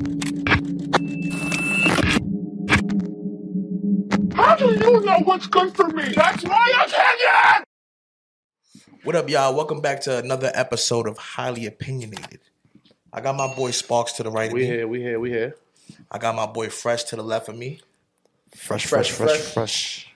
How do you know what's good for me? That's my opinion! What up, y'all? Welcome back to another episode of Highly Opinionated. I got my boy Sparks to the right of We me. here, we here, we here. I got my boy Fresh to the left of me. Fresh, fresh, fresh, fresh.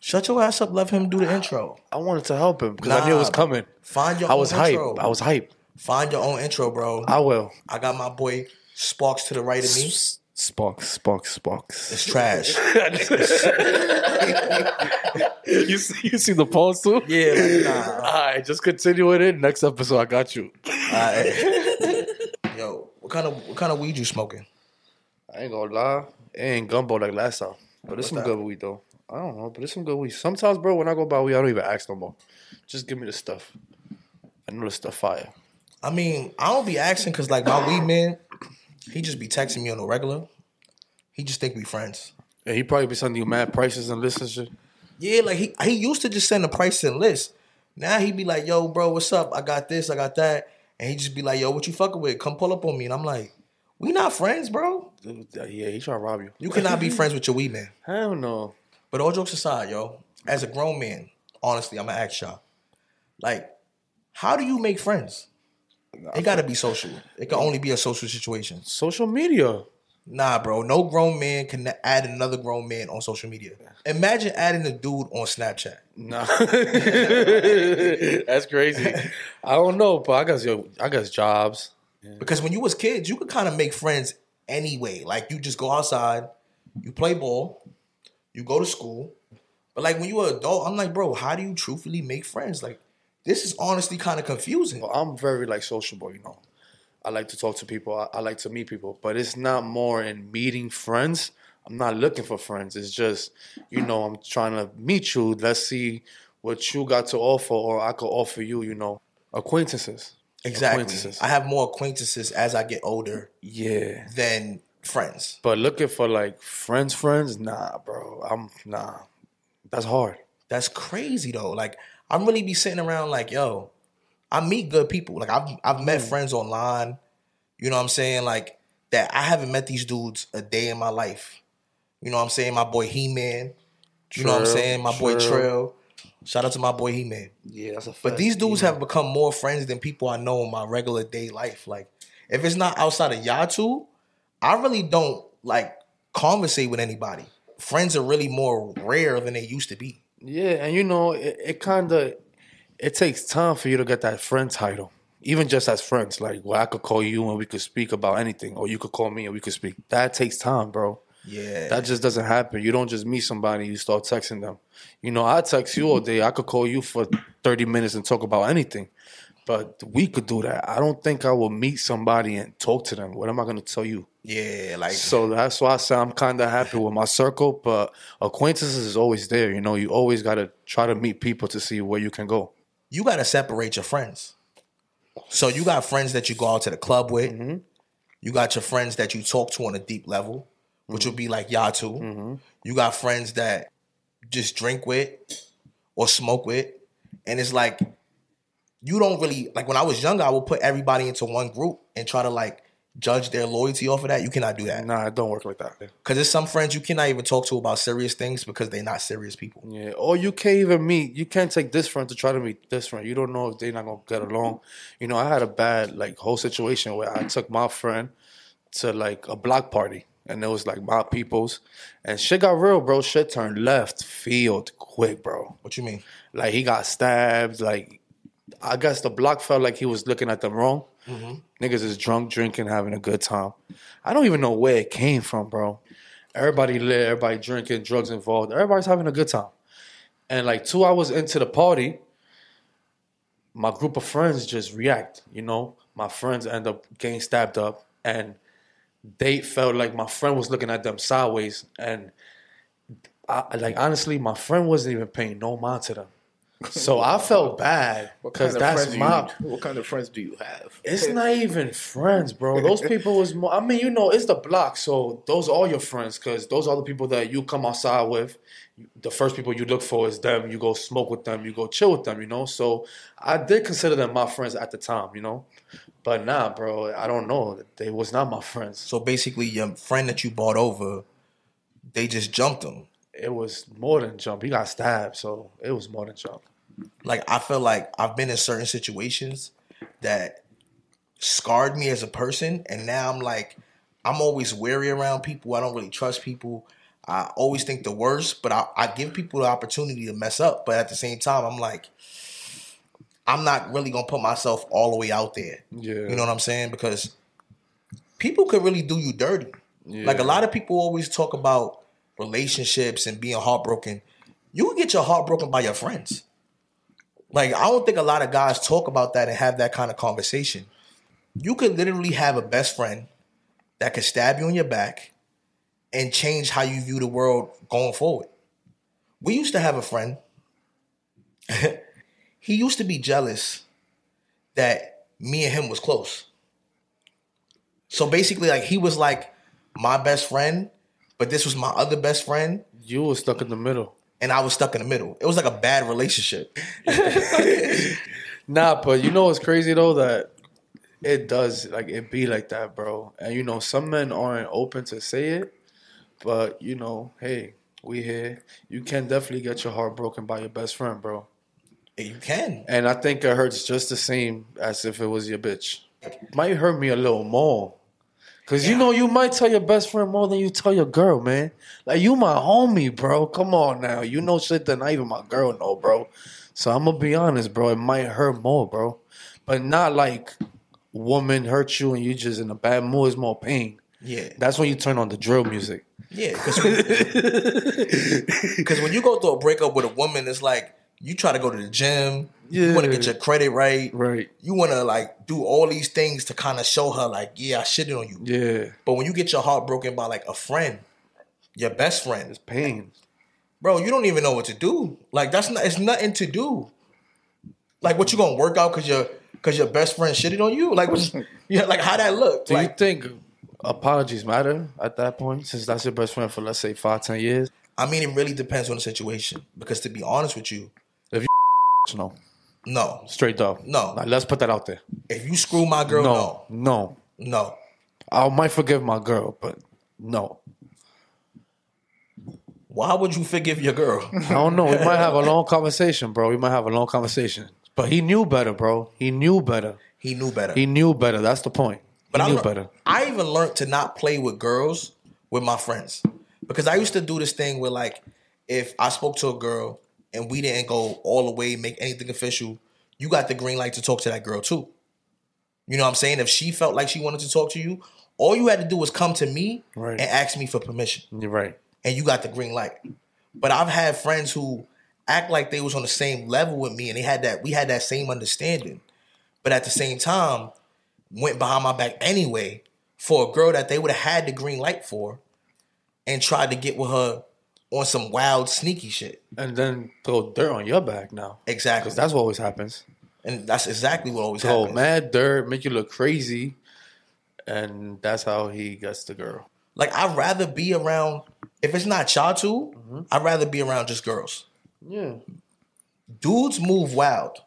Shut your ass up. Let him do the ah, intro. I wanted to help him because I knew it was Nah. coming. Find your I own was hype. intro. I was hype. Find your own intro, bro. I will. I got my boy Sparks to the right of me. Sparks, sparks, sparks. It's trash. you see, you see the pause too? Yeah, like, nah. All right, just continue with it. Next episode, I got you. Alright. Yo, what kind of what kind of weed you smoking? I ain't gonna lie, it ain't gumbo like last time, but it's some that? good weed though. I don't know, but it's some good weed. Sometimes, bro, when I go buy weed, I don't even ask no more. Just give me the stuff. I know the stuff fire. I mean, I don't be asking because like my weed man, he just be texting me on the regular. He just think we friends. And he probably be sending you mad prices and lists and shit. Yeah, like he he used to just send a price and list. Now he be like, "Yo, bro, what's up? I got this, I got that," and he just be like, "Yo, what you fucking with? Come pull up on me." And I'm like, "We not friends, bro. Yeah, he trying to rob you. You cannot be friends with your weed man." Hell no. But all jokes aside, yo, as a grown man, honestly, I'm gonna ask y'all, like, how do you make friends? It gotta be social. It can only be a social situation. Social media. Nah, bro. No grown man can add another grown man on social media. Imagine adding a dude on Snapchat. Nah, that's crazy. I don't know, but I guess yo, I guess jobs. Because when you was kids, you could kind of make friends anyway. Like you just go outside, you play ball, you go to school. But like when you were adult, I'm like, bro, how do you truthfully make friends? Like this is honestly kind of confusing. Well, I'm very like sociable, you know. I like to talk to people. I, I like to meet people, but it's not more in meeting friends. I'm not looking for friends. It's just, you know, I'm trying to meet you. Let's see what you got to offer, or I could offer you. You know, acquaintances. Exactly. Acquaintances. I have more acquaintances as I get older Yeah, than friends. but looking for like friends, friends, nah, bro. I'm nah. That's hard. That's crazy though. Like I'm really be sitting around like, yo, I meet good people. Like I've I've met mm. friends online. You know what I'm saying? Like that I haven't met these dudes a day in my life. You know what I'm saying? My boy He Man. You know what I'm saying? My boy. Trill. Shout out to my boy He Man. Yeah, that's a. But these dudes have become more friends than people I know in my regular day life. Like, if it's not outside of y'all two, I really don't like conversate with anybody. Friends are really more rare than they used to be. Yeah, and you know, it, it kind of it takes time for you to get that friend title. Even just as friends, like well, I could call you and we could speak about anything, or you could call me and we could speak. That takes time, bro. Yeah. That just doesn't happen. You don't just meet somebody, you start texting them. You know, I text you all day. I could call you for thirty minutes and talk about anything. But we could do that. I don't think I will meet somebody and talk to them. What am I going to tell you? yeah, like So that's why I say I'm kind of happy with my circle, but acquaintances is always there. You know, you always got to try to meet people to see where you can go. you got to separate your friends. So you got friends that you go out to the club with. Mm-hmm. You got your friends that you talk to on a deep level, which would be like y'all 2 Mm-hmm. You got friends that just drink with or smoke with, and it's like you don't really like. When I was younger, I would put everybody into one group and try to like judge their loyalty off of that. You cannot do that Nah, it don't work like that. because there's some friends you cannot even talk to about serious things because they're not serious people. Yeah, or you can't even meet. You can't take this friend to try to meet this friend. You don't know if they're not gonna get along. You know, I had a bad like whole situation where I took my friend to like a block party, and it was like my people's, and shit got real, bro. Shit turned left field quick, bro. What you mean? Like he got stabbed. Like I guess the block felt like he was looking at them wrong. Mm-hmm. Niggas is drunk, drinking, having a good time. I don't even know where it came from, bro. Everybody lit, everybody drinking, drugs involved. Everybody's having a good time. And like two hours into the party, my group of friends just react. You know, my friends end up getting stabbed up, and they felt like my friend was looking at them sideways, and I, like honestly, my friend wasn't even paying no mind to them. So I felt bad What kind because of that's my. you, What kind of friends do you have? It's not even friends, bro. Those people was more. I mean, you know, it's the block, so those are all your friends because those are the people that you come outside with. The first people you look for is them. You go smoke with them. You go chill with them. You know. So I did consider them my friends at the time. You know, But nah, bro, I don't know. They was not my friends. So basically, your friend that you bought over, they just jumped him. It was more than jump. He got stabbed, so it was more than jump. Like I feel like I've been in certain situations that scarred me as a person, and now I'm like, I'm always wary around people. I don't really trust people. I always think the worst, but I, I give people the opportunity to mess up. But at the same time, I'm like, I'm not really gonna put myself all the way out there. Yeah. You know what I'm saying? Because people could really do you dirty. Like a lot of people always talk about relationships and being heartbroken. You can get your heart broken by your friends. Like I don't think a lot of guys talk about that and have that kind of conversation. You could literally have a best friend that could stab you in your back and change how you view the world going forward. We used to have a friend. he used to be jealous that me and him was close. So basically, like he was like my best friend, but this was my other best friend, You were stuck in the middle. And I was stuck in the middle. It was like a bad relationship. Nah, but you know what's crazy though that it does like it be like that, bro. And you know some men aren't open to say it, but you know, hey, we here. You can definitely get your heart broken by your best friend, bro. You can. And I think it hurts just the same as if it was your bitch. Might hurt me a little more. Cause you know you might tell your best friend more than you tell your girl, man. Like you my homie, bro. Come on now. You know shit that not even my girl know, bro. So I'm gonna be honest, bro. It might hurt more, bro. But not like woman hurt you and you just in a bad mood. It's more pain. Yeah. That's when you turn on the drill music. Yeah, because when you go through a breakup with a woman, it's like you try to go to the gym. Yeah. You want to get your credit right. Right. You want to like do all these things to kind of show her like, yeah, I shitted on you. Yeah. But when you get your heart broken by like a friend, your best friend, It's pain. bro, you don't even know what to do. Like that's not. It's nothing to do. Like what you gonna work out because your because your best friend shitted on you? Like what's yeah? Like how that look? Do Like you think apologies matter at that point? Since that's your best friend for let's say five, ten years? I mean, it really depends on the situation. Because to be honest with you, No. no. Straight up. No. Like, let's put that out there. If you screw my girl, no. no, No. no. I might forgive my girl, but no. Why would you forgive your girl? I don't know. We might have a long conversation, bro. We might have a long conversation. But he knew better, bro. He knew better. He knew better. He knew better. That's the point. But he I knew better. I even learned to not play with girls with my friends because I used to do this thing where like if I spoke to a girl and we didn't go all the way make anything official, you got the green light to talk to that girl too. You know what I'm saying? If she felt like she wanted to talk to you, all you had to do was come to me Right. and ask me for permission, You're right. and you got the green light. But I've had friends who act like they was on the same level with me, and they had that we had that same understanding, but at the same time went behind my back anyway for a girl that they would have had the green light for, and tried to get with her on some wild sneaky shit. And then throw dirt on your back now. Exactly, Because that's what always happens. and that's exactly what always Throw happens. mad dirt, make you look crazy. And that's how he gets the girl. Like I'd rather be around if it's not y'all 2 Mm-hmm. I'd rather be around just girls. Yeah. Dudes move wild,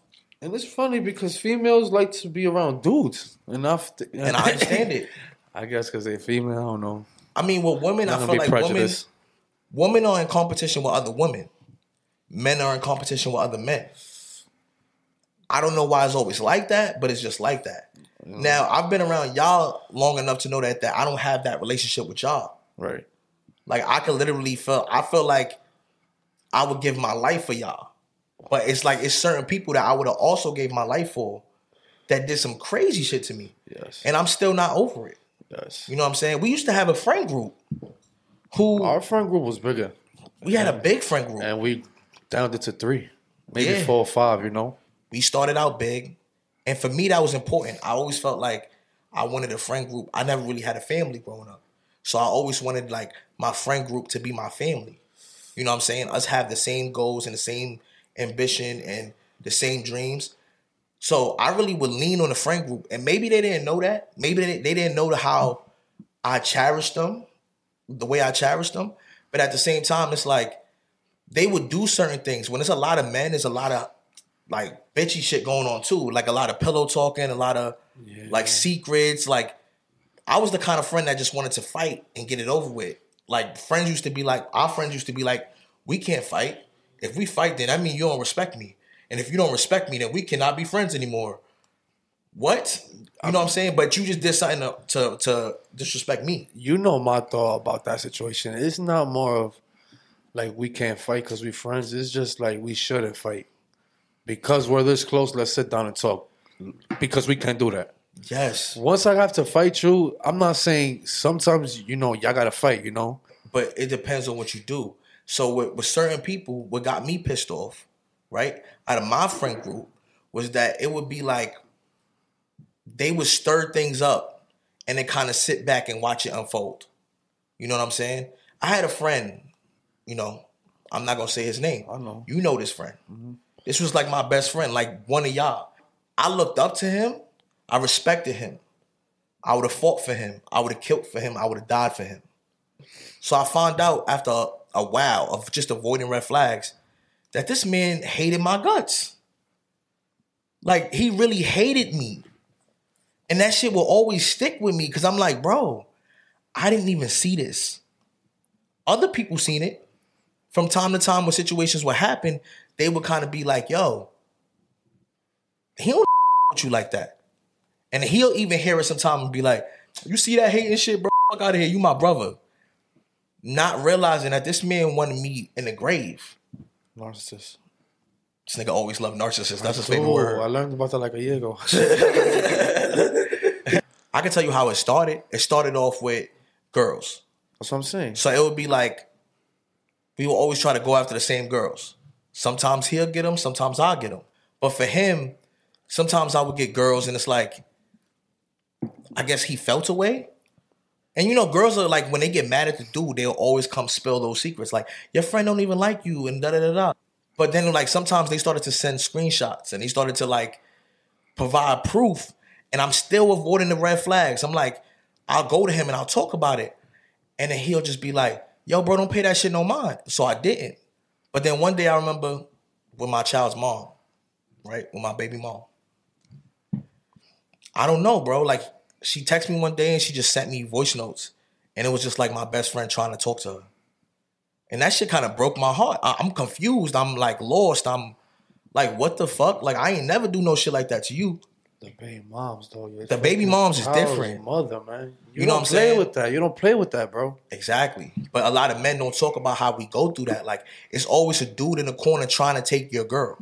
And it's funny because females like to be around dudes enough. To, and I understand it. I guess because they're female. I don't know. I mean, with women, I feel like prejudice. women are in competition with other women. Men are in competition with other men. I don't know why it's always like that, but it's just like that. Now, I've been around y'all long enough to know that that I don't have that relationship with y'all. Right. Like I could literally feel I feel like I would give my life for y'all. But it's like it's certain people that I would have also gave my life for that did some crazy shit to me. Yes. And I'm still not over it. yes. You know what I'm saying? We used to have a friend group who Our friend group was bigger, we had a big friend group. and we downed it to three, maybe Yeah. four or five. You know. we started out big. And for me, that was important. I always felt like I wanted a friend group. I never really had a family growing up. So I always wanted like my friend group to be my family. You know what I'm saying? Us have the same goals and the same ambition and the same dreams. So I really would lean on the friend group. And maybe they didn't know that. Maybe they, they didn't know how I cherished them, the way I cherish them. But at the same time, it's like they would do certain things. When there's a lot of men, there's a lot of like bitchy shit going on too. Like a lot of pillow talking, a lot of like secrets. Like I was the kind of friend that just wanted to fight and get it over with. Like friends used to be like, our friends used to be like, we can't fight. If we fight, then I mean you don't respect me. And if you don't respect me, then we cannot be friends anymore. What? You know what I'm saying? But you just did something to to, to disrespect me. You know my thought about that situation. It's not more of like we can't fight because we friends. It's just like we shouldn't fight because we're this close. Let's sit down and talk because we can't do that. Yes. Once I have to fight you, I'm not saying sometimes you know y'all gotta fight. You know, but it depends on what you do. So with, with certain people, what got me pissed off, right, out of my friend group, was that it would be like they would stir things up and then kind of sit back and watch it unfold. You know what I'm saying? I had a friend, you know, I'm not gonna say his name. I know. You know this friend. Mm-hmm. This was like my best friend, like one of y'all. I looked up to him. I respected him. I would have fought for him. I would have killed for him. I would have died for him. So I found out after a, a while of just avoiding red flags that this man hated my guts. Like he really hated me. And that shit will always stick with me because I'm like, bro, I didn't even see this. Other people seen it. From time to time when situations would happen, they would kind of be like, yo, he don't with you like that. And he'll even hear it sometime and be like, you see that hating shit, bro? Fuck out of here. You my brother. Not realizing that this man wanted me in the grave. narcissist. This nigga always loved narcissists. That's his favorite word. I learned about that like a year ago. I can tell you how it started. It started off with girls. That's what I'm saying. So it would be like we will always try to go after the same girls. Sometimes he'll get them, sometimes I'll get them. But for him, sometimes I would get girls, and it's like, I guess he felt away. And you know, girls are like when they get mad at the dude, they'll always come spill those secrets. Like your friend don't even like you, and da da da da. But then like sometimes they started to send screenshots, and they started to like provide proof, and I'm still avoiding the red flags. I'm like, I'll go to him and I'll talk about it. And then he'll just be like, yo, bro, don't pay that shit no mind. So I didn't. But then one day I remember with my child's mom, right? With my baby mom. I don't know, bro. Like she texted me one day and she just sent me voice notes. And it was just like my best friend trying to talk to her. And that shit kind of broke my heart. I- I'm confused. I'm like lost. I'm like, what the fuck? Like I ain't never do no shit like that to you. The baby moms, though. The baby moms is different. Mother, man. You, You know don't what I'm play saying? with that. You don't play with that, bro. Exactly. But a lot of men don't talk about how we go through that. Like it's always a dude in the corner trying to take your girl.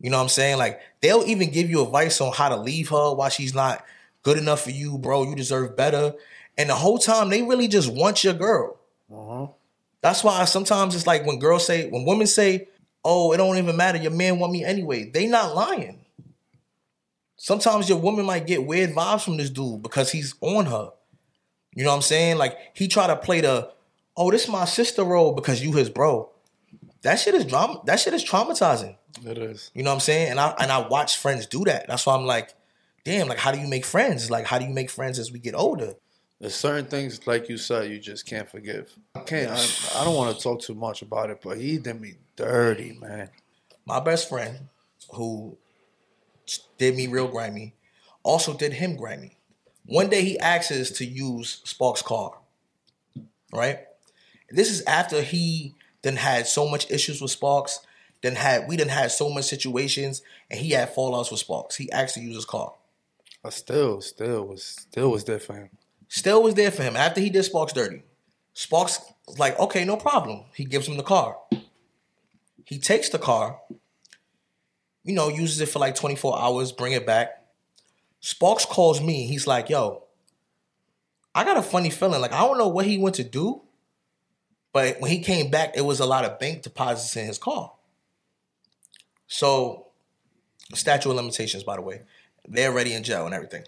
You know what I'm saying? Like they'll even give you advice on how to leave her while she's not good enough for you, bro. You deserve better. And the whole time they really just want your girl. Uh-huh. That's why sometimes it's like when girls say, when women say, "Oh, it don't even matter. Your man want me anyway." They not lying. Sometimes your woman might get weird vibes from this dude because he's on her. You know what I'm saying? Like he try to play the, "Oh, this my sister role because you his bro." That shit is drama. That shit is traumatizing. It is. You know what I'm saying? And I and I watch friends do that. That's why I'm like, damn. Like, how do you make friends? Like, how do you make friends as we get older? There's certain things, like you said, you just can't forgive. I can't. I, I don't want to talk too much about it, but he did me dirty, man. my best friend who did me real grimy also did him grimy. One day he asks us to use Spark's car, right? This is after he then had so much issues with Sparks, then had we then had so much situations, and he had fallouts with Sparks. He asked to use his car. I still, still was, still was there for him. Still was there for him after he did Sparks dirty. Sparks was like, okay, no problem. He gives him the car. He takes the car, you know, uses it for like 24 hours, bring it back. Sparks calls me. He's like, yo, I got a funny feeling. Like, I don't know what he went to do, but when he came back, it was a lot of bank deposits in his car. So, statute of limitations, by the way. They're already in jail and everything.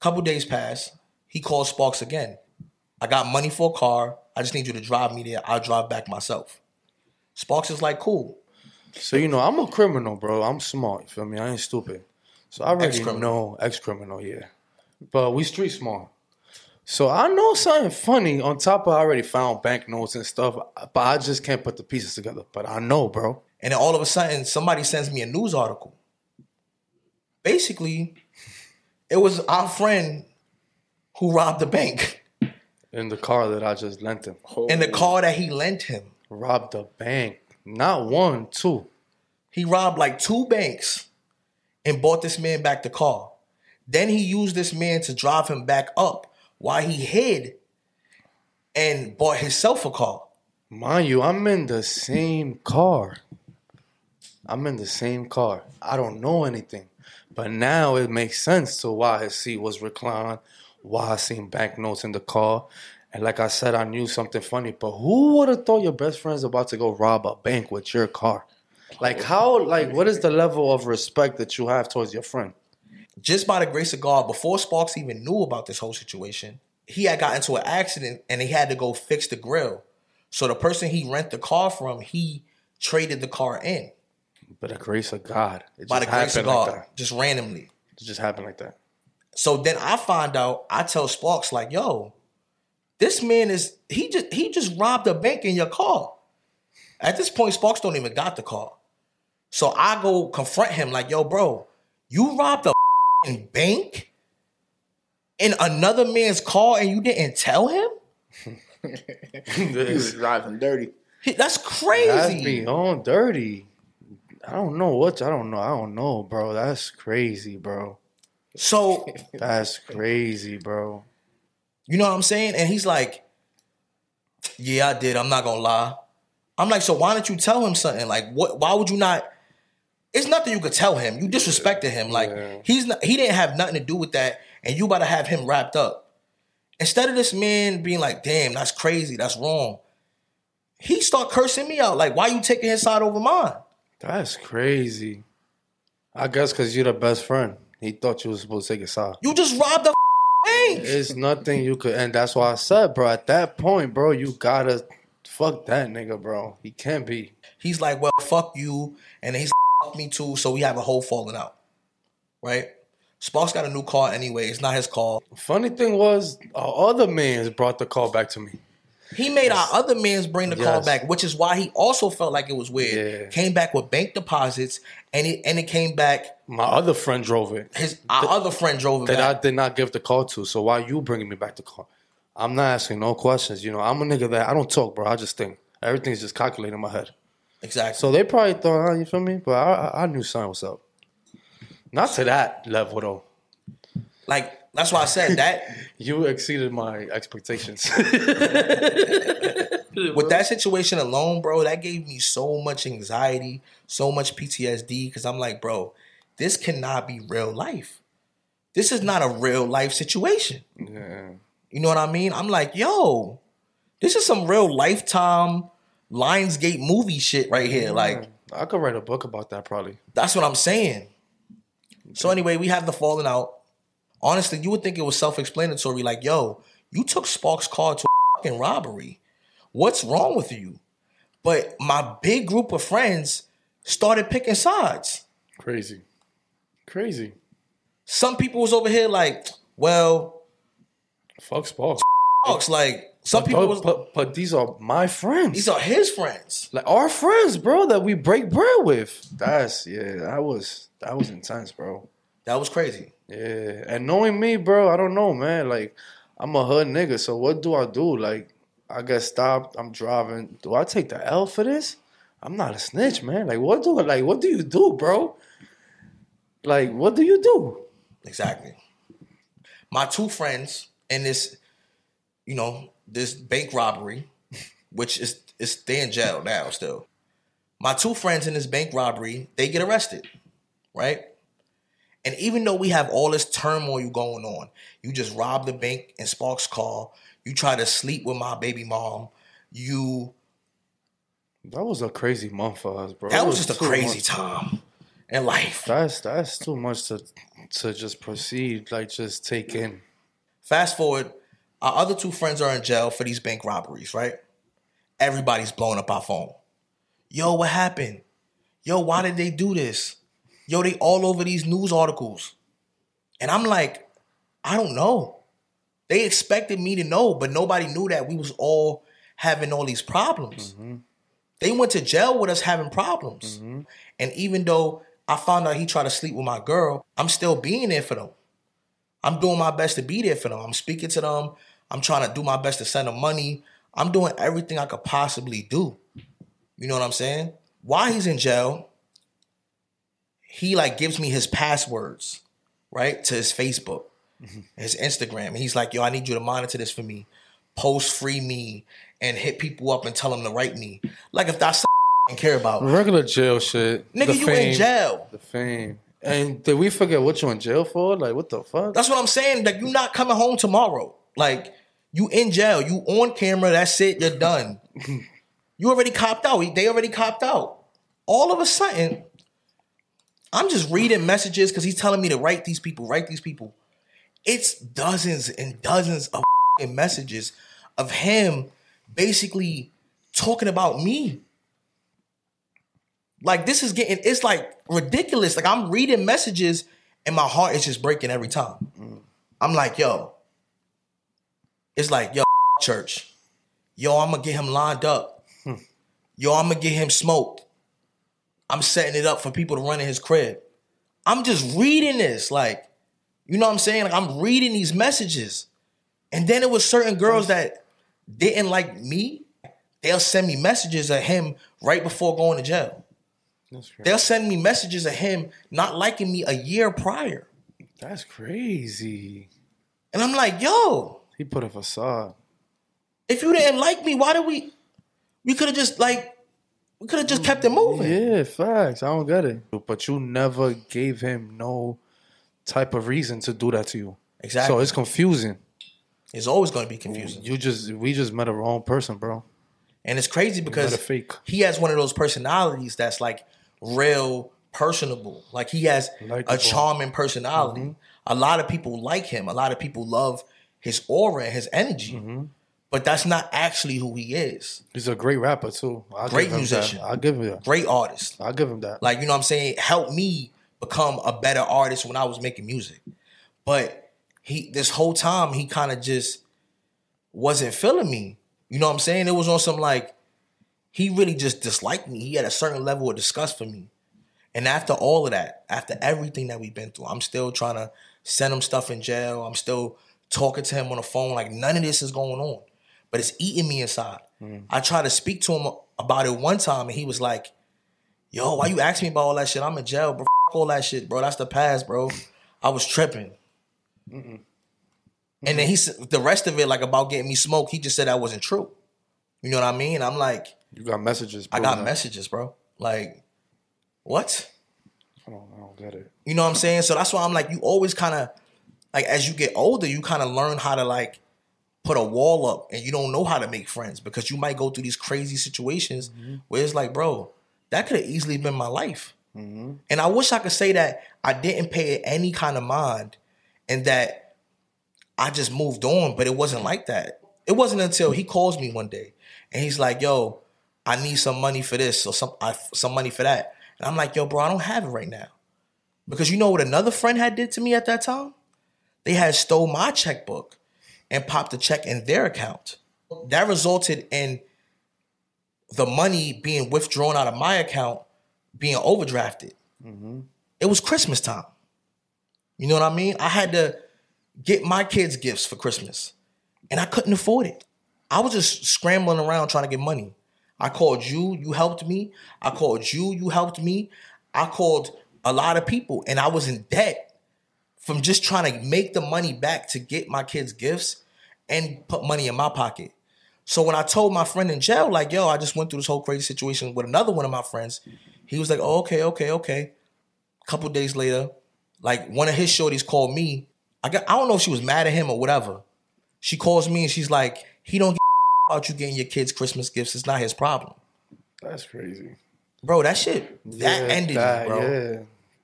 Couple days pass. He calls Sparks again. I got money for a car. I just need you to drive me there. I'll drive back myself. Sparks is like, cool. So you know, I'm a criminal, bro. I'm smart. You feel me? I ain't stupid. So I already Ex-criminal. know ex-criminal, yeah. But we street smart. So I know something funny. On top of I already found banknotes and stuff, but I just can't put the pieces together. But I know, bro. And then all of a sudden, somebody sends me a news article. Basically, It was our friend who robbed the bank In the car that I just lent him. in the car that he lent him. Robbed the bank. Not one, two. He robbed like two banks and bought this man back the car. Then he used this man to drive him back up while he hid and bought himself a car. Mind you, I'm in the same car. I'm in the same car. I don't know anything. But now it makes sense to why his seat was reclined, why I seen banknotes in the car. And like I said, I knew something funny. But who would have thought your best friend's about to go rob a bank with your car? Like how like what is the level of respect that you have towards your friend? Just by the grace of God, before Sparks even knew about this whole situation, he had got into an accident and he had to go fix the grill. So the person he rent the car from, he traded the car in By the grace of God. It by the just grace of God, like just randomly. It just happened like that. So then I find out, I tell Sparks like, "Yo, this man is he just he just robbed a bank in your car." At this point, Sparks don't even got the car. So I go confront him like, "Yo, bro, you robbed a f***ing bank in another man's car and you didn't tell him? He was driving dirty. He- That's That's crazy." beyond dirty. I don't know what I don't know. I don't know, bro. That's crazy, bro. So That's crazy, bro. You know what I'm saying? And he's like, Yeah, I did. I'm not gonna lie. I'm like, so why don't you tell him something? Like, what why would you not? It's nothing you could tell him. You disrespected him. Like Yeah. he's not he didn't have nothing to do with that, and you about to have him wrapped up. Instead of this man being like, damn, that's crazy, that's wrong. He start cursing me out. Like, why you taking his side over mine? That's crazy. I guess because you're the best friend. He thought you was supposed to take a side. You just robbed the It's nothing you could, and that's why I said, bro. At that point, bro, you gotta fuck that nigga, bro. He can't be. He's like, well, fuck you. And he's fuck me too. So we have a whole falling out. Right? Sparks got a new car anyway. It's not his car. Funny thing was, our other man's brought the call back to me. He made our other man's bring the car Yes. back, which is why he also felt like it was weird. Yeah. Came back with bank deposits, and it and it came back. My other friend drove it. His our other friend drove it that I did not give the call to. So why you bringing me back the call? I'm not asking no questions. You know, I'm a nigga that I don't talk, bro. I just think everything's just calculated in my head. exactly. So they probably thought, oh, you feel me? But I, I, I knew something was up. Not to that level though. like that's why I said that. You exceeded my expectations. with that situation alone, bro, that gave me so much anxiety, so much PTSD. Because I'm like, bro, this cannot be real life. This is not a real life situation. yeah. You know what I mean? I'm like, yo, this is some real lifetime Lionsgate movie shit right here. Like, I could write a book about that probably. that's what I'm saying. So anyway, we have the falling out. Honestly, you would think it was self-explanatory. Like, yo, you took Sparks' car to a fucking robbery. What's wrong with you? But my big group of friends started picking sides. Crazy. Crazy. Some people was over here like, well, Fuck Sparks. Sparks. Like, some But, people was but, but these are my friends. these are his friends. like our friends, bro, that we break bread with. That's yeah, that was that was intense, bro. That was crazy. Yeah, and knowing me, bro, I don't know, man. Like, I'm a hood nigga, so what do I do? Like, I get stopped. I'm driving. Do I take the L for this? I'm not a snitch, man. Like, what do like what do you do, bro? Like, what do you do? Exactly. My two friends in this, you know, this bank robbery, which is is they in jail now still. My two friends in this bank robbery, they get arrested, right? And even though we have all this turmoil going on, you just robbed the bank in Sparks' car, you try to sleep with my baby mom, you That was a crazy month for us, bro. that It was just a crazy much. time in life. That's that's too much to to just proceed, like just take in. Fast forward, our other two friends are in jail for these bank robberies, right? Everybody's blowing up our phone. Yo, what happened? Yo, why did they do this? Yo, they all over these news articles. And I'm like, I don't know. They expected me to know, but nobody knew that we was all having all these problems. Mm-hmm. They went to jail with us having problems. Mm-hmm. And even though I found out he tried to sleep with my girl, I'm still being there for them. I'm doing my best to be there for them. I'm speaking to them. I'm trying to do my best to send them money. I'm doing everything I could possibly do. You know what I'm saying? Why he's in jail, he like gives me his passwords, right, to his Facebook, mm-hmm. his Instagram. He's like, yo, I need you to monitor this for me. Post free me and hit people up and tell them to write me. Like if that's I care about. Regular jail shit. Nigga, The you fame. in jail. The fame. And did we forget what you in jail for? Like, what the fuck? That's what I'm saying. Like you not coming home tomorrow. Like you in jail. You on camera. That's it. You're done. you already copped out. They already copped out. All of a sudden, I'm just reading messages because he's telling me to write these people, write these people. It's dozens and dozens of messages of him basically talking about me. Like this is getting it's like ridiculous. Like I'm reading messages and my heart is just breaking every time. Mm. I'm like, yo, it's like, yo, church. Yo, I'm gonna get him lined up. Hmm. Yo, I'm gonna get him smoked. I'm setting it up for people to run in his crib. I'm just reading this, like, you know what I'm saying? Like I'm reading these messages. And then it was certain girls that didn't like me. They'll send me messages of him right before going to jail. That's crazy. They'll send me messages of him not liking me a year prior. That's crazy. And I'm like, yo, He put a facade. if you didn't like me, why did we we could have just like we could have just kept it moving. Yeah, facts. I don't get it. But you never gave him no type of reason to do that to you. Exactly. So it's confusing. It's always gonna be confusing. You just we just met a wrong person, bro. And it's crazy because a fake. he has one of those personalities that's like real personable. Like he has a Likeable. charming personality. Mm-hmm. A lot of people like him. A lot of people love his aura and his energy. Mm-hmm. But that's not actually who he is. He's a great rapper too. I'll Great give him musician. I'll give him that. Great artist. I'll give him that. Like, you know what I'm saying? Helped me become a better artist when I was making music. But he this whole time he kind of just wasn't feeling me. You know what I'm saying? It was on some like he really just disliked me. He had a certain level of disgust for me. And after all of that, after everything that we've been through, I'm still trying to send him stuff in jail. I'm still talking to him on the phone. Like none of this is going on. But it's eating me inside. Mm. I tried to speak to him about it one time and he was like, Yo, why you asking me about all that shit? I'm in jail, bro. F- all that shit, bro. That's the past, bro. I was tripping. And then he said the rest of it, like about getting me smoke. he just said that wasn't true. You know what I mean? I'm like, You got messages. I got that. messages, bro. Like, what? I don't, I don't get it. You know what I'm saying? So that's why I'm like, you always kind of like as you get older, you kind of learn how to like put a wall up, and you don't know how to make friends because you might go through these crazy situations mm-hmm. where it's like, bro, that could have easily been my life. Mm-hmm. And I wish I could say that I didn't pay any kind of mind, and that I just moved on, but it wasn't like that. It wasn't until he calls me one day and he's like, "Yo, I need some money for this or some I, some money for that," and I'm like, "Yo, bro, I don't have it right now." Because you know what another friend had did to me at that time? They had stole my checkbook and popped a check in their account. That resulted in the money being withdrawn out of my account being overdrafted. Mm-hmm. It was Christmas time. You know what I mean? I had to get my kids gifts for Christmas and I couldn't afford it. I was just scrambling around trying to get money. I called you, you helped me. I called you, you helped me. I called a lot of people and I was in debt from just trying to make the money back to get my kids gifts and put money in my pocket. So when I told my friend in jail, like, yo, I just went through this whole crazy situation with another one of my friends, he was like, oh, okay, okay, okay. A couple days later, like one of his shorties called me. I got I don't know if she was mad at him or whatever. She calls me and she's like, he don't give about you getting your kids Christmas gifts. It's not his problem. That's crazy. Bro, that shit, that Yeah, ended that, me, bro. Yeah.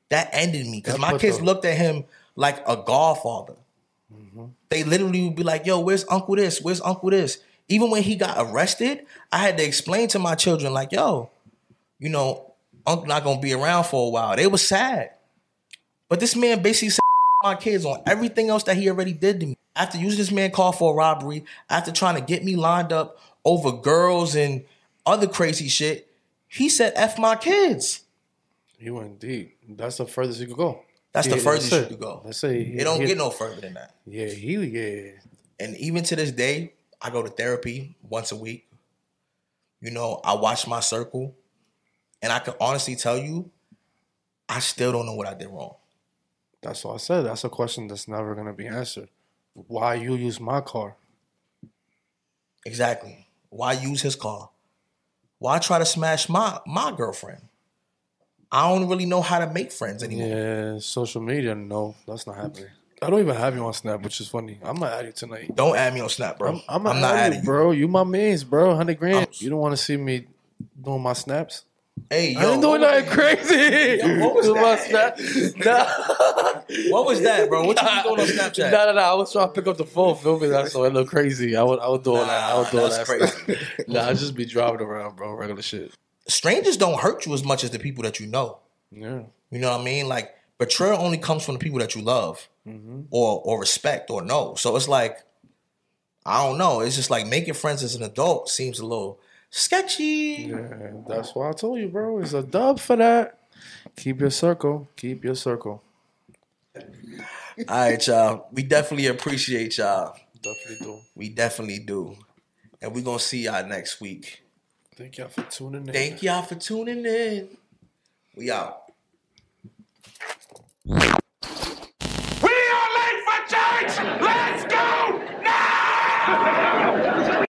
That ended me. Because my kids the- looked at him like a godfather. Mm-hmm. They literally would be like, yo, where's Uncle this? Where's Uncle this? Even when he got arrested, I had to explain to my children, like, yo, you know, Uncle not gonna be around for a while. They was sad. But this man basically said my kids on everything else that he already did to me. After using this man car for a robbery, after trying to get me lined up over girls and other crazy shit, he said F my kids. He went deep. That's the furthest you could go. That's the Yeah, furthest that's you it. could go. Let's say he, It don't he- get no further than that. Yeah, he yeah. And even to this day, I go to therapy once a week. You know, I watch my circle, and I can honestly tell you, I still don't know what I did wrong. That's what I said. That's a question that's never gonna be answered. Why you use my car? Exactly. Why use his car? Why try to smash my my girlfriend? I don't really know how to make friends anymore. Yeah, social media. No, that's not happening. I don't even have you on Snap, which is funny. I'm gonna add you tonight. Don't add me on Snap, bro. I'm, I'm, I'm, not not adding you, you. bro. You my mains, bro. Hundred grand. I'm- you don't want to see me doing my snaps? Hey, yo, I ain't doing what nothing crazy. Yo, what was that? Snap- Nah. What was that, bro? What you doing on Snapchat? No, no, no. I was trying to pick up the phone, filming that, so it looked crazy. I would, I would do all that. I would do that. that's nah, I just be driving around, bro. Regular shit. Strangers don't hurt you as much as the people that you know. Yeah. You know what I mean? Like betrayal only comes from the people that you love Mm-hmm. or or respect or know. So it's like I don't know. It's just like making friends as an adult seems a little sketchy. Yeah, that's why I told you, bro. It's a dub for that. Keep your circle. Keep your circle. All right, y'all. We definitely appreciate y'all. Definitely do. We definitely do. And we're gonna see y'all next week. Thank y'all for tuning in. Thank y'all for tuning in. We out.